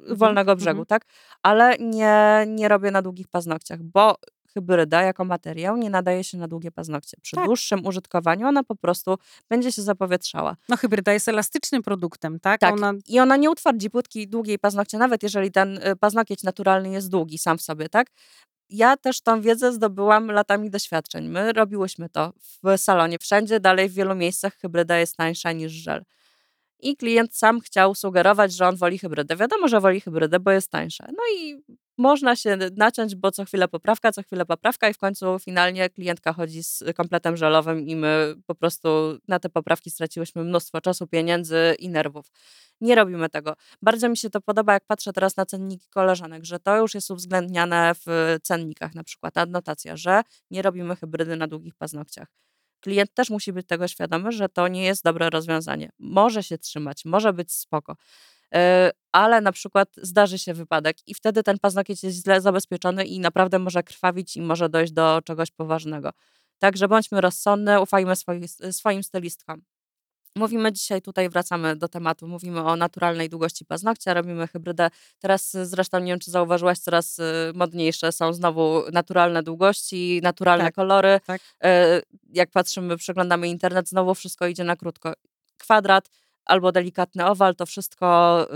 y, wolnego brzegu, mhm. tak? Ale nie, nie robię na długich paznokciach, bo hybryda jako materiał nie nadaje się na długie paznokcie. Przy Tak. dłuższym użytkowaniu ona po prostu będzie się zapowietrzała. No hybryda jest elastycznym produktem, tak? Tak. Ona, I ona nie utwardzi płytkiej, długiej paznokcia, nawet jeżeli ten y, paznokieć naturalny jest długi sam w sobie, tak? Ja też tą wiedzę zdobyłam latami doświadczeń. My robiłyśmy to w salonie wszędzie, dalej w wielu miejscach hybryda jest tańsza niż żel. I klient sam chciał sugerować, że on woli hybrydę. Wiadomo, że woli hybrydę, bo jest tańsza. No i można się naciąć, bo co chwilę poprawka, co chwilę poprawka i w końcu finalnie klientka chodzi z kompletem żelowym i my po prostu na te poprawki straciłyśmy mnóstwo czasu, pieniędzy i nerwów. Nie robimy tego. Bardzo mi się to podoba, jak patrzę teraz na cenniki koleżanek, że to już jest uwzględniane w cennikach, na przykład adnotacja, że nie robimy hybrydy na długich paznokciach. Klient też musi być tego świadomy, że to nie jest dobre rozwiązanie. Może się trzymać, może być spoko, yy, ale na przykład zdarzy się wypadek i wtedy ten paznokieć jest źle zabezpieczony i naprawdę może krwawić i może dojść do czegoś poważnego. Także bądźmy rozsądne, ufajmy swoi, swoim stylistkom. Mówimy dzisiaj, tutaj wracamy do tematu, mówimy o naturalnej długości paznokcia, robimy hybrydę. Teraz y, zresztą, nie wiem czy zauważyłaś, coraz y, modniejsze są znowu naturalne długości, naturalne Tak, kolory. tak. E, Jak patrzymy, przeglądamy internet, znowu wszystko idzie na krótko. Kwadrat albo delikatny owal, to wszystko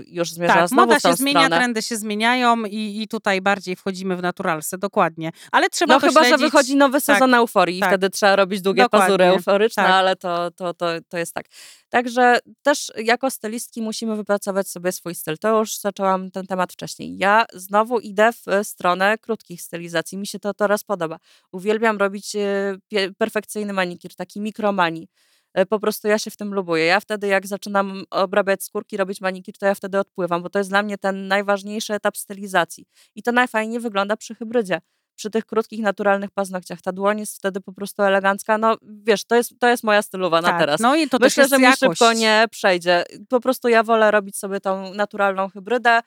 y, już zmierza Tak, znowu moda się zmienia, stronę. trendy się zmieniają i, i tutaj bardziej wchodzimy w naturalsy, dokładnie. Ale trzeba No chyba, śledzić. że wychodzi nowy Tak, sezon euforii i tak. wtedy trzeba robić długie Dokładnie, pazury euforyczne, tak. ale to, to, to, to jest tak. Także też jako stylistki musimy wypracować sobie swój styl. To już zaczęłam ten temat wcześniej. Ja znowu idę w stronę krótkich stylizacji. Mi się to teraz podoba. Uwielbiam robić pie- perfekcyjny manikir, taki mikromani. E, Po prostu ja się w tym lubuję. Ja wtedy, jak zaczynam obrabiać skórki, robić manikir, to ja wtedy odpływam, bo to jest dla mnie ten najważniejszy etap stylizacji. I to najfajniej wygląda przy hybrydzie przy tych krótkich, naturalnych paznokciach. Ta dłoń jest wtedy po prostu elegancka. No wiesz, to jest, to jest moja stylowa na tak, teraz. No i to Myślę, też że jest mi jakość. szybko nie przejdzie. Po prostu ja wolę robić sobie tą naturalną hybrydę.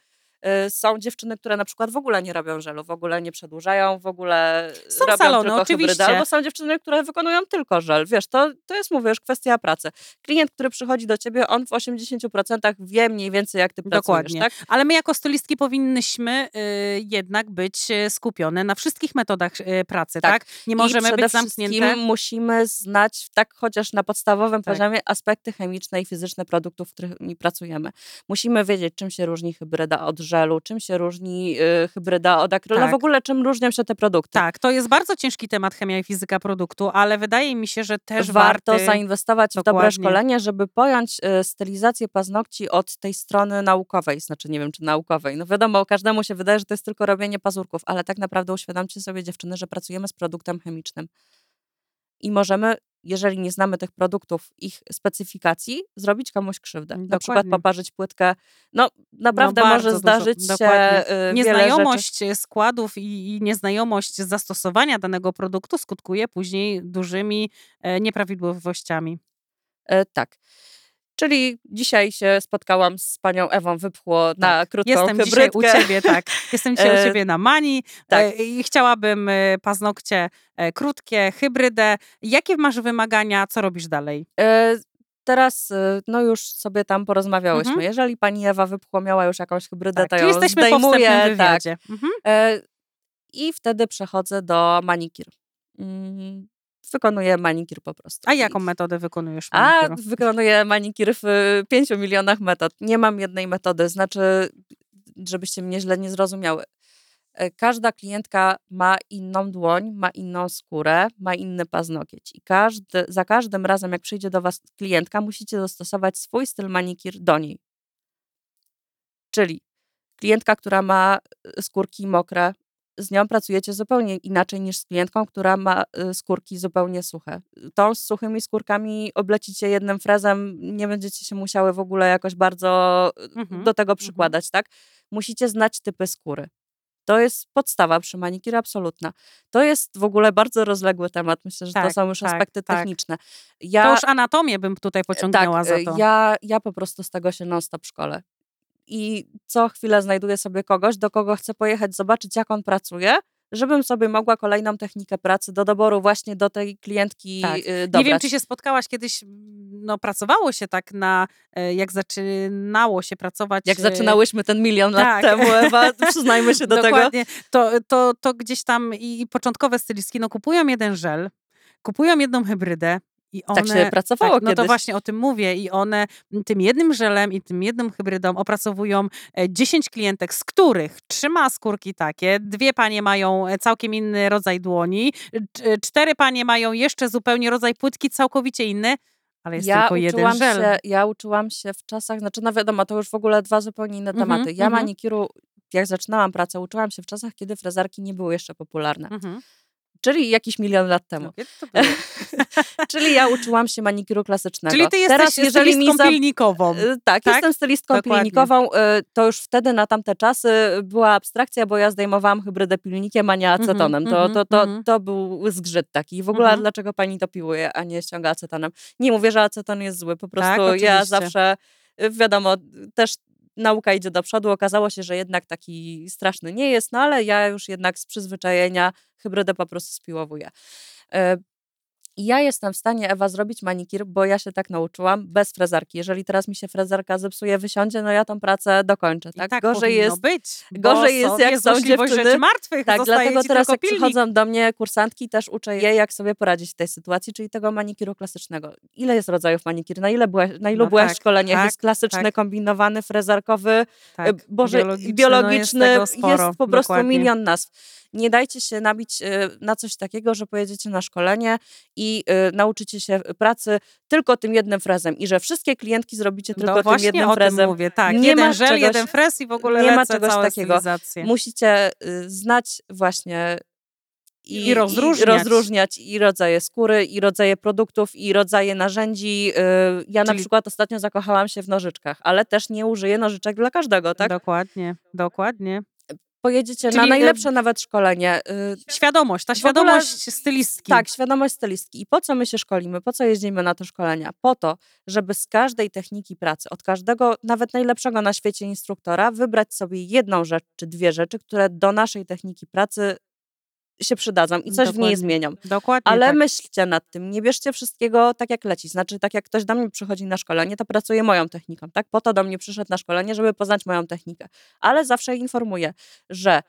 Y, Są dziewczyny, które na przykład w ogóle nie robią żelu, w ogóle nie przedłużają, w ogóle Są robią salony, tylko oczywiście. hybrydę. Albo są dziewczyny, które wykonują tylko żel. Wiesz, to, to jest, mówię, już kwestia pracy. Klient, który przychodzi do ciebie, on w 80% wie mniej więcej, jak ty Dokładnie. pracujesz, tak? Ale my jako stylistki powinnyśmy y, jednak być y, skupione na wszystkich metodach y, pracy, tak? Tak. Nie możemy I być zamknięte. musimy znać, tak chociaż na podstawowym Tak. poziomie, aspekty chemiczne i fizyczne produktów, w których pracujemy. Musimy wiedzieć, czym się różni hybryda od żelu, czym się różni y, hybryda od akrylu, Tak. w ogóle czym różnią się te produkty. Tak, to jest bardzo ciężki temat chemia i fizyka produktu, ale wydaje mi się, że też warto warty... zainwestować w dobre Dokładnie. szkolenie, żeby pojąć y, stylizację paznokci od tej strony naukowej. Znaczy, nie wiem, czy naukowej. No wiadomo, każdemu się wydaje, że to jest tylko robienie pazurków, ale tak naprawdę uświadomcie sobie, dziewczyny, że pracujemy z produktem chemicznym. I możemy, jeżeli nie znamy tych produktów, ich specyfikacji, zrobić komuś krzywdę. Na przykład Dokładnie. poparzyć płytkę. No, naprawdę bardzo może dużo, zdarzyć się dokładnie. y, wiele rzeczy. Nieznajomość składów i, i nieznajomość zastosowania danego produktu skutkuje później dużymi e, nieprawidłowościami. E, tak. Czyli dzisiaj się spotkałam z panią Ewą Wypchło na krótką Jestem dzisiaj hybrydkę. u ciebie, tak. Jestem dzisiaj u E, ciebie na Mani tak. e, i chciałabym e, paznokcie krótkie, hybrydę. Jakie masz wymagania? Co robisz dalej? Teraz no już sobie tam porozmawiałyśmy. Mhm. Jeżeli pani Ewa Wypchło miała już jakąś hybrydę, Tak, to ją jesteśmy po zdejmuję. wstępnym tak. wywiadzie. Mhm. E, I wtedy przechodzę do manikir. Wykonuję manikir po prostu. A jaką metodę wykonujesz? A manikiru? wykonuję manikir w y, pięciu milionach metod. Nie mam jednej metody, znaczy, żebyście mnie źle nie zrozumiały. E, Każda klientka ma inną dłoń, ma inną skórę, ma inny paznokieć. I każdy, za każdym razem, jak przyjdzie do Was klientka, musicie dostosować swój styl manikir do niej. Czyli klientka, która ma y, skórki mokre, z nią pracujecie zupełnie inaczej niż z klientką, która ma y, skórki zupełnie suche. Tą z suchymi skórkami oblecicie jednym frezem, nie będziecie się musiały w ogóle jakoś bardzo y, Mhm, do tego mhm. przykładać, tak? Musicie znać typy skóry. To jest podstawa przy manikir absolutna. To jest w ogóle bardzo rozległy temat. Myślę, że to Tak, są już tak, aspekty tak. techniczne. To Ja, już anatomię bym tutaj pociągnęła tak, za y, to. Ja, ja po prostu z tego się non-stop szkole. I co chwilę znajduję sobie kogoś, do kogo chcę pojechać, zobaczyć, jak on pracuje, żebym sobie mogła kolejną technikę pracy do doboru właśnie do tej klientki Tak. y, Nie dobrać. wiem, czy się spotkałaś kiedyś, no pracowało się tak na, e, jak zaczynało się pracować. Jak e, zaczynałyśmy ten milion tak. lat temu, Ewa, przyznajmy się do tego. Dokładnie. To, to, to gdzieś tam i, i początkowe stylistki, no kupują jeden żel, kupują jedną hybrydę i one... Tak się pracowało tak, No to kiedyś. właśnie o tym mówię i one tym jednym żelem i tym jednym hybrydą opracowują e, 10 klientek, z których trzy ma skórki takie, dwie panie mają e, całkiem inny rodzaj dłoni, cz- cztery panie mają jeszcze zupełnie rodzaj płytki całkowicie inny, ale jest ja tylko jeden żel. Się, ja uczyłam się w czasach, znaczy no wiadomo, to już w ogóle dwa zupełnie inne Mhm, tematy. Ja mhm. manikiru, jak zaczynałam pracę, uczyłam się w czasach, kiedy frezarki nie były jeszcze popularne. Mhm. Czyli jakiś milion lat temu. No, to? Czyli ja uczyłam się manikiru klasycznego. Czyli ty jesteś Teraz, jeżeli stylistką za... pilnikową. Y, Tak, tak? jestem stylistką Dokładnie. pilnikową. y, To już wtedy na tamte czasy była abstrakcja, bo ja zdejmowałam hybrydę pilnikiem, a nie acetonem. To, mhm, to, to, mhm. to był zgrzyt taki. I w ogóle Mhm. dlaczego pani to piłuje, a nie ściąga acetonem? Nie mówię, że aceton jest zły, po prostu Tak, ja zawsze, wiadomo, też nauka idzie do przodu. Okazało się, że jednak taki straszny nie jest, no ale ja już jednak z przyzwyczajenia hybrydę po prostu spiłowuję. Y, i ja jestem w stanie, Ewa, zrobić manikir, bo ja się tak nauczyłam, bez frezarki. Jeżeli teraz mi się frezarka zepsuje, wysiądzie, no ja tą pracę dokończę. I Tak, tak gorzej jest. być. gorzej jest, jak jest są dziewczyny. martwych. Tak, dlatego teraz jak pilnik. przychodzą do mnie kursantki, też uczę je, jak sobie poradzić w tej sytuacji, czyli tego manikiru klasycznego. Ile jest rodzajów manikiru? Na, ile byłaś, na ilu No byłaś tak, szkoleniach? tak, jest klasyczny, tak. kombinowany, frezarkowy, Tak, e, Boże, biologiczny, biologiczny, no jest, jest, po prostu dokładnie. milion nazw. Nie dajcie się nabić e, na coś takiego, że pojedziecie na szkolenie i e, nauczycie się pracy tylko tym jednym frezem i że wszystkie klientki zrobicie tylko no tym jednym frezem. tym mówię, tak. Nie jeden ma żel, czegoś- jeden frez i w ogóle nie ma czegoś takiego. Musicie znać właśnie i, I rozróżniać. i rozróżniać i rodzaje skóry, i rodzaje produktów, i rodzaje narzędzi. Ja na Czyli- przykład ostatnio zakochałam się w nożyczkach, ale też nie użyję nożyczek dla każdego, tak? Dokładnie, dokładnie. Pojedziecie Czyli, na najlepsze nawet szkolenie. y, Świadomość, ta W ogóle- świadomość stylistki. Tak, świadomość stylistki. I po co my się szkolimy? Po co jeździmy na te szkolenia? Po to, żeby z każdej techniki pracy, od każdego, nawet najlepszego na świecie instruktora, wybrać sobie jedną rzecz czy dwie rzeczy, które do naszej techniki pracy się przydadzą i coś w Dokładnie. niej zmienią. Dokładnie Ale tak. myślcie nad tym, nie bierzcie wszystkiego tak jak leci. Znaczy, tak jak ktoś do mnie przychodzi na szkolenie, to pracuje moją techniką, tak? Po to do mnie przyszedł na szkolenie, żeby poznać moją technikę. Ale zawsze informuję, że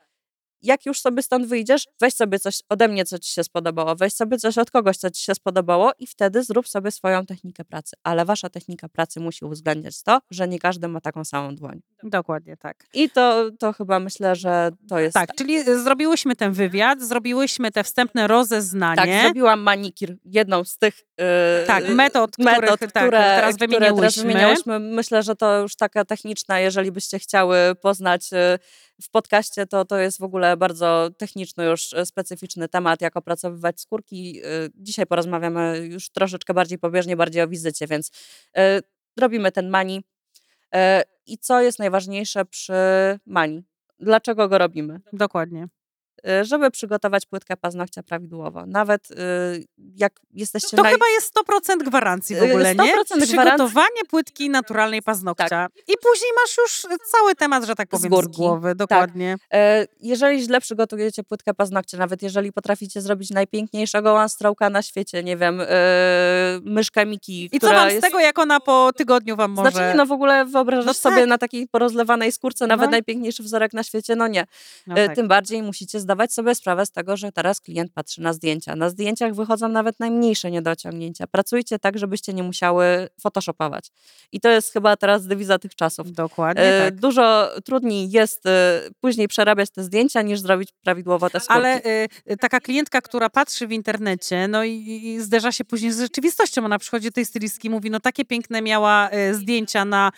jak już sobie stąd wyjdziesz, weź sobie coś ode mnie, co ci się spodobało, weź sobie coś od kogoś, co ci się spodobało i wtedy zrób sobie swoją technikę pracy. Ale wasza technika pracy musi uwzględniać to, że nie każdy ma taką samą dłoń. Dokładnie tak. I to, to chyba myślę, że to jest Tak, czyli y, zrobiłyśmy ten wywiad, zrobiłyśmy te wstępne rozeznanie. Tak, zrobiłam manikir, jedną z tych yy, Tak, metod, których, metod, tak, które, teraz które wymieniłyśmy. teraz wymieniałyśmy. Myślę, że to już taka techniczna, jeżeli byście chciały poznać yy, w podcaście, to to jest w ogóle bardzo techniczny już yy, specyficzny temat, jak opracowywać skórki. Yy, Dzisiaj porozmawiamy już troszeczkę bardziej pobieżnie, bardziej o wizycie, więc yy, robimy ten mani. I co jest najważniejsze przy mani? Dlaczego go robimy? Dokładnie. Y, żeby przygotować płytkę paznokcia prawidłowo. Nawet y, jak jesteście To na... chyba jest 100% gwarancji w Y, ogóle, nie? 100% gwarancji. Przygotowanie płytki naturalnej paznokcia. I później masz już cały temat, że tak Z powiem, z, górki. głowy. Dokładnie. E, Jeżeli źle przygotujecie płytkę paznokcia, nawet jeżeli potraficie zrobić najpiękniejszego one na świecie, nie wiem, myszkę Miki, I co wam z jest... tego, jak ona po tygodniu wam może... Znaczy nie, no w ogóle wyobrażasz No sobie tak. na takiej porozlewanej skórce nawet No. najpiękniejszy wzorek na świecie? No nie. No tak. Tym bardziej musicie zdawać sobie sprawę z tego, że teraz klient patrzy na zdjęcia. Na zdjęciach wychodzą nawet najmniejsze niedociągnięcia. Pracujcie tak, żebyście nie musiały photoshopować. I to jest chyba teraz dewiza tych czasów. Dokładnie E, tak. Dużo trudniej jest e, później przerabiać te zdjęcia, niż zrobić prawidłowo te skórki. Ale y, y, taka klientka, która patrzy w internecie, no i, i zderza się później z rzeczywistością. Ona przychodzi do tej stylistki i mówi, no takie piękne miała y, zdjęcia na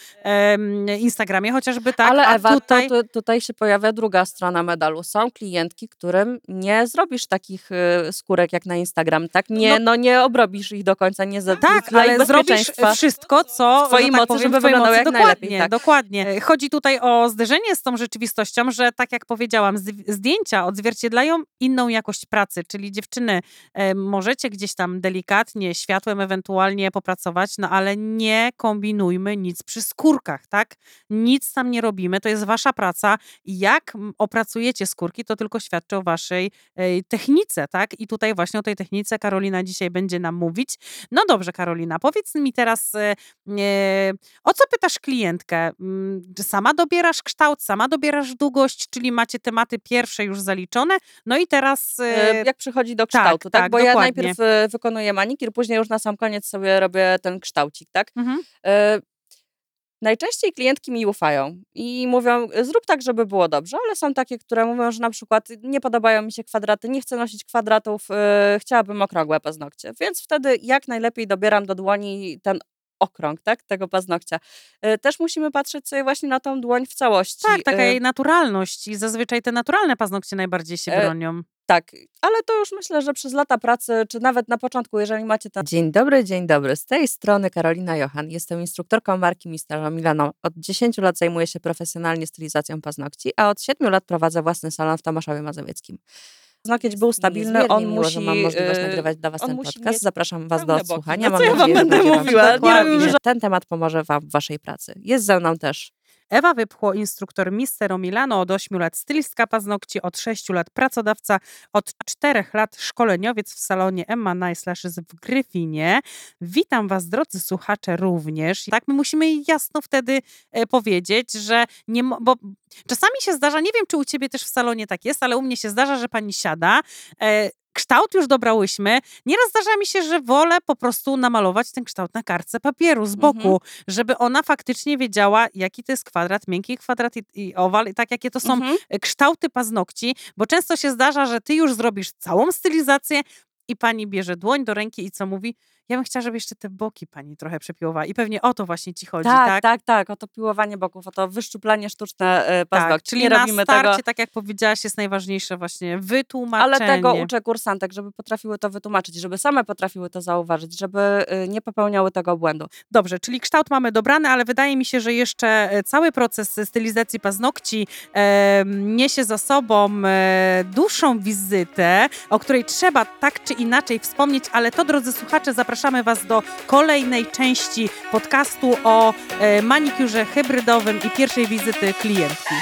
Instagramie, chociażby tak, Ale Ewa, tutaj... to, to, tutaj się pojawia druga strona medalu. Są klientki, którym nie zrobisz takich y, skórek jak na Instagram, tak? Nie, no, nie obrobisz ich do końca, nie za Tak, ale zrobisz wszystko, co w twojej tak mocy, powiem, żeby wyglądało jak dokładnie, najlepiej, tak. Dokładnie. E, Chodzi tutaj o zderzenie z tą rzeczywistością, że tak jak powiedziałam, zd- zdjęcia odzwierciedlają inną jakość pracy, czyli dziewczyny, e, możecie gdzieś tam delikatnie, światłem ewentualnie popracować, no ale nie kombinujmy nic przy skórkach, tak? Nic tam nie robimy, to jest wasza praca i jak opracujecie skórki, to tylko świadczy o waszej e, technice, tak? I tutaj właśnie o tej technice Karolina dzisiaj będzie nam mówić. No dobrze, Karolina, powiedz mi teraz, e, e, o co pytasz klientkę? Mm, sama dobierasz kształt, sama dobierasz długość, czyli macie tematy pierwsze już zaliczone? No i teraz. Jak przychodzi do tak, kształtu, tak? tak, Bo ja dokładnie. najpierw e, wykonuję manikir, później już na sam koniec sobie robię ten kształcik, tak? mhm. Najczęściej klientki mi ufają i mówią, zrób tak, żeby było dobrze, ale są takie, które mówią, że na przykład nie podobają mi się kwadraty, nie chcę nosić kwadratów, e, chciałabym okrągłe paznokcie. Więc wtedy jak najlepiej dobieram do dłoni ten okrąg, tak, tego paznokcia. E, Też musimy patrzeć sobie właśnie na tą dłoń w całości. Tak, taka E, jej naturalność i zazwyczaj te naturalne paznokcie najbardziej się E, bronią. Tak, ale to już myślę, że przez lata pracy, czy nawet na początku, jeżeli macie ten... Dzień dobry, dzień dobry. Z tej strony Karolina Johan. Jestem instruktorką marki Mistero Milano. Od 10 lat zajmuję się profesjonalnie stylizacją paznokci, a od 7 lat prowadzę własny salon w Tomaszowie Mazowieckim. Paznokieć był stabilny, on miło, musi... że mam możliwość e, nagrywać dla was ten podcast. Zapraszam was do odsłuchania. No Mam ja wam nadzieję, że będę wam mówiła? się Nie że- Ten temat pomoże wam w waszej pracy. Jest ze mną też Ewa Wypchło, instruktor Mistero Milano od 8 lat, stylistka paznokci od 6 lat, pracodawca od 4 lat, szkoleniowiec w salonie Emma Nice w Gryfinie. Witam Was, drodzy słuchacze, również. Tak, my musimy jasno wtedy e, powiedzieć, że nie, bo czasami się zdarza, nie wiem, czy u Ciebie też w salonie tak jest, ale u mnie się zdarza, że Pani siada, e, kształt już dobrałyśmy. Nieraz zdarza mi się, że wolę po prostu namalować ten kształt na kartce papieru z boku, Mhm. żeby ona faktycznie wiedziała, jaki to jest kwadrat, miękki kwadrat i, i owal, i tak jakie to są Mhm. e, kształty paznokci, bo często się zdarza, że ty już zrobisz całą stylizację i pani bierze dłoń do ręki i co mówi? Ja bym chciała, żeby jeszcze te boki pani trochę przepiłowała. I pewnie o to właśnie ci chodzi, tak? Tak, tak, tak. O to piłowanie boków, o to wyszczuplanie sztuczne e, Tak, paznokci. czyli nie na robimy starcie, tego. tak jak powiedziałaś, jest najważniejsze właśnie wytłumaczenie. Ale tego uczę kursantek, żeby potrafiły to wytłumaczyć, żeby same potrafiły to zauważyć, żeby y, nie popełniały tego błędu. Dobrze, czyli kształt mamy dobrany, ale wydaje mi się, że jeszcze e, cały proces stylizacji paznokci e, niesie za sobą e, dłuższą wizytę, o której trzeba tak czy inaczej wspomnieć, ale to, drodzy słuchacze, zapraszamy Was do kolejnej części podcastu o e, manikurze hybrydowym i pierwszej wizyty klientki.